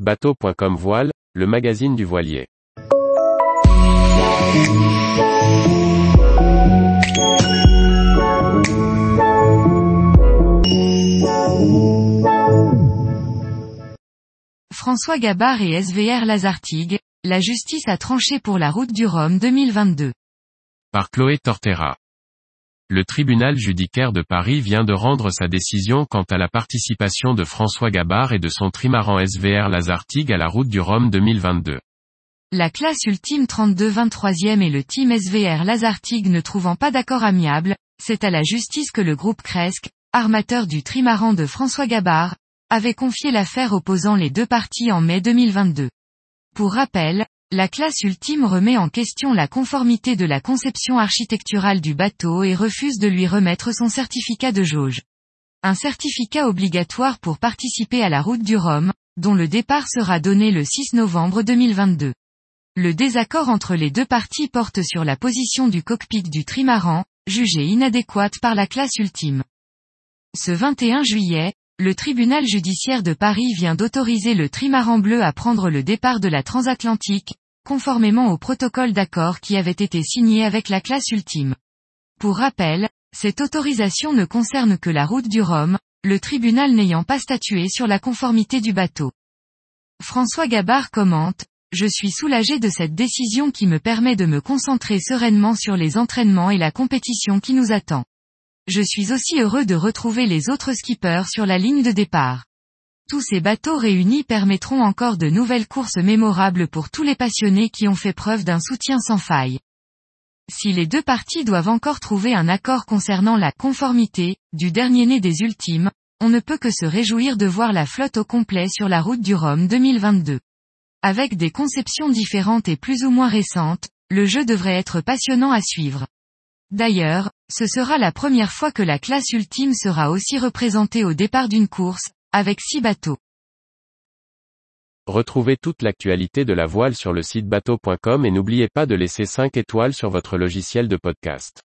Bateau.com Voile, le magazine du voilier. François Gabard et SVR Lazartigue, la justice a tranché pour la route du Rhum 2022. Par Chloé Tortera. Le tribunal judicaire de Paris vient de rendre sa décision quant à la participation de François Gabard et de son trimaran SVR Lazartigue à la route du Rhum 2022. La classe ultime 32-23e et le team SVR Lazartigue ne trouvant pas d'accord amiable, c'est à la justice que le groupe Cresque, armateur du trimaran de François Gabard, avait confié l'affaire opposant les deux parties en mai 2022. Pour rappel, la classe ultime remet en question la conformité de la conception architecturale du bateau et refuse de lui remettre son certificat de jauge. Un certificat obligatoire pour participer à la route du Rhum, dont le départ sera donné le 6 novembre 2022. Le désaccord entre les deux parties porte sur la position du cockpit du trimaran, jugée inadéquate par la classe ultime. Ce 21 juillet, le tribunal judiciaire de Paris vient d'autoriser le trimaran bleu à prendre le départ de la transatlantique, conformément au protocole d'accord qui avait été signé avec la classe ultime. Pour rappel, cette autorisation ne concerne que la route du Rhum, le tribunal n'ayant pas statué sur la conformité du bateau. François Gabard commente, je suis soulagé de cette décision qui me permet de me concentrer sereinement sur les entraînements et la compétition qui nous attend. Je suis aussi heureux de retrouver les autres skippers sur la ligne de départ. Tous ces bateaux réunis permettront encore de nouvelles courses mémorables pour tous les passionnés qui ont fait preuve d'un soutien sans faille. Si les deux parties doivent encore trouver un accord concernant la conformité, du dernier né des ultimes, on ne peut que se réjouir de voir la flotte au complet sur la route du Rhum 2022. Avec des conceptions différentes et plus ou moins récentes, le jeu devrait être passionnant à suivre. D'ailleurs, ce sera la première fois que la classe ultime sera aussi représentée au départ d'une course, avec six bateaux. Retrouvez toute l'actualité de la voile sur le site bateau.com et n'oubliez pas de laisser 5 étoiles sur votre logiciel de podcast.